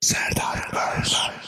sorry